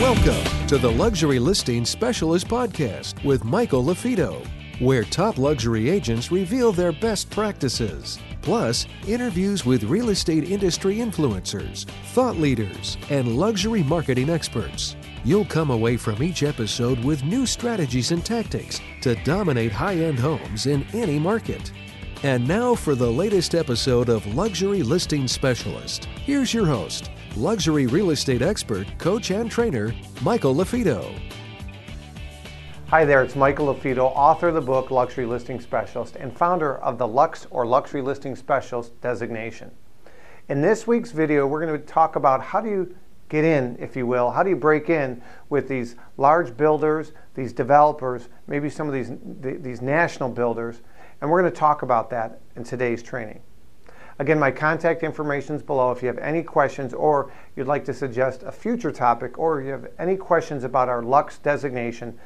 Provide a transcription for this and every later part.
Welcome to the Luxury Listing Specialist Podcast with Michael LaFido, where top luxury agents reveal their best practices, plus interviews with real estate industry influencers, thought leaders, and luxury marketing experts. You'll come away from each episode with new strategies and tactics to dominate high end homes in any market. And now for the latest episode of Luxury Listing Specialist. Here's your host, luxury real estate expert, coach, and trainer, Michael LaFido. Hi there, it's Michael LaFido, author of the book Luxury Listing Specialist and founder of the Lux or Luxury Listing Specialist designation. In this week's video, we're going to talk about how do you get in, if you will, how do you break in with these large builders, these developers, maybe some of these, these national builders, and we're going to talk about that in today's training. Again, my contact information is below if you have any questions or you'd like to suggest a future topic or you have any questions about our Lux designation.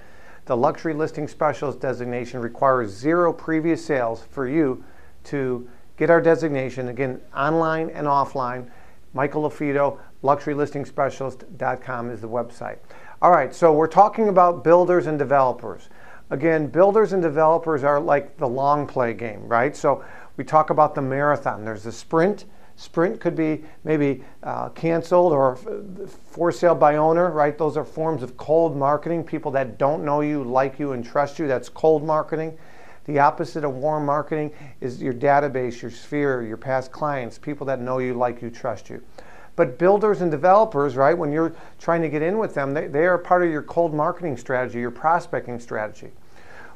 The Luxury Listing Specialist designation requires zero previous sales for you to get our designation. Again, online and offline. Michael LaFido, luxurylistingspecialist.com is the website. All right, so we're talking about builders and developers. Again, builders and developers are like the long play game, right? So we talk about the marathon. There's the sprint. Sprint could be maybe uh, canceled or for sale by owner, right? Those are forms of cold marketing. People that don't know you, like you, and trust you. That's cold marketing. The opposite of warm marketing is your database, your sphere, your past clients, people that know you, like you, trust you. But builders and developers, right, when you're trying to get in with them, they, they are part of your cold marketing strategy, your prospecting strategy.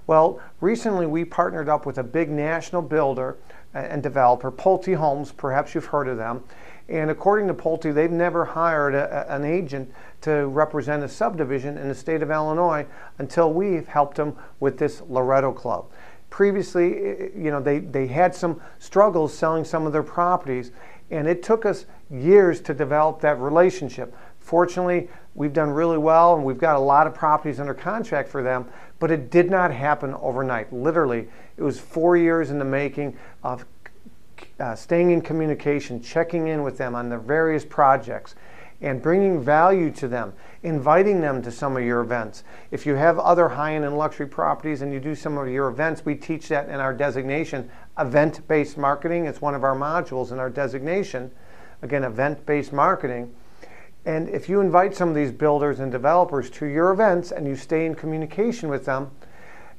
Well, recently we partnered up with a big national builder and developer, Pulte Homes. Perhaps you've heard of them. And according to Pulte, they've never hired a, an agent to represent a subdivision in the state of Illinois until we've helped them with this Loretto Club. Previously, you know, they, they had some struggles selling some of their properties, and it took us years to develop that relationship. Fortunately, we've done really well, and we've got a lot of properties under contract for them, but it did not happen overnight. Literally, it was four years in the making of uh, staying in communication, checking in with them on their various projects, and bringing value to them, inviting them to some of your events. If you have other high end and luxury properties and you do some of your events, we teach that in our designation, event based marketing. It's one of our modules in our designation. Again, event based marketing. And if you invite some of these builders and developers to your events and you stay in communication with them,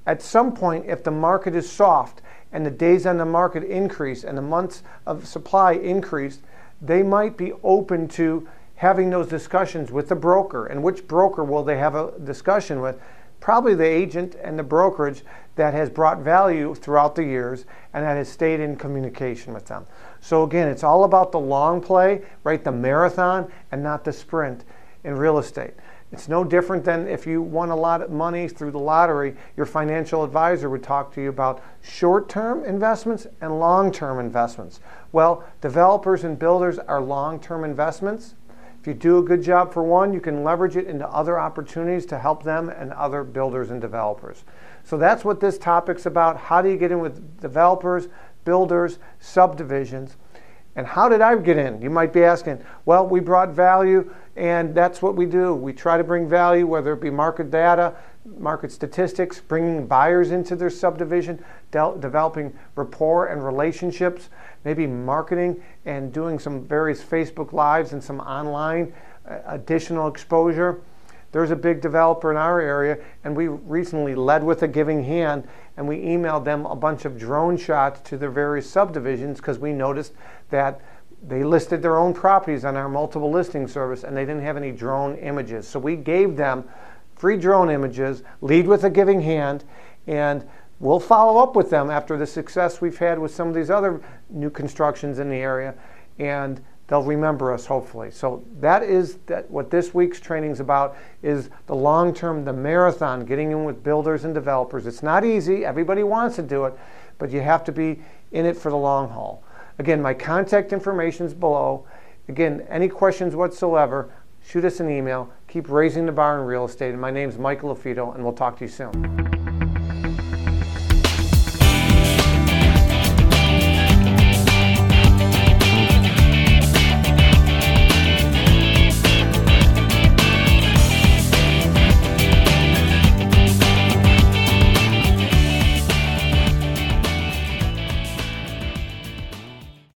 at some point, if the market is soft and the days on the market increase and the months of supply increase, they might be open to having those discussions with the broker. And which broker will they have a discussion with? Probably the agent and the brokerage that has brought value throughout the years and that has stayed in communication with them. So again, it's all about the long play, right? The marathon and not the sprint in real estate. It's no different than if you won a lot of money through the lottery, your financial advisor would talk to you about short term investments and long term investments. Well, developers and builders are long term investments. If you do a good job for one, you can leverage it into other opportunities to help them and other builders and developers. So that's what this topic's about. How do you get in with developers, builders, subdivisions? And how did I get in? You might be asking. Well, we brought value, and that's what we do. We try to bring value, whether it be market data, market statistics, bringing buyers into their subdivision, de- developing rapport and relationships, maybe marketing and doing some various Facebook Lives and some online uh, additional exposure. There's a big developer in our area, and we recently led with a giving hand, and we emailed them a bunch of drone shots to their various subdivisions because we noticed that they listed their own properties on our multiple listing service and they didn't have any drone images. So we gave them free drone images, lead with a giving hand, and we'll follow up with them after the success we've had with some of these other new constructions in the area. And they'll remember us hopefully. So that is that what this week's training is about is the long term, the marathon, getting in with builders and developers. It's not easy. Everybody wants to do it, but you have to be in it for the long haul. Again, my contact information is below. Again, any questions whatsoever, shoot us an email. Keep raising the bar in real estate. And my name is Michael LaFido, and we'll talk to you soon.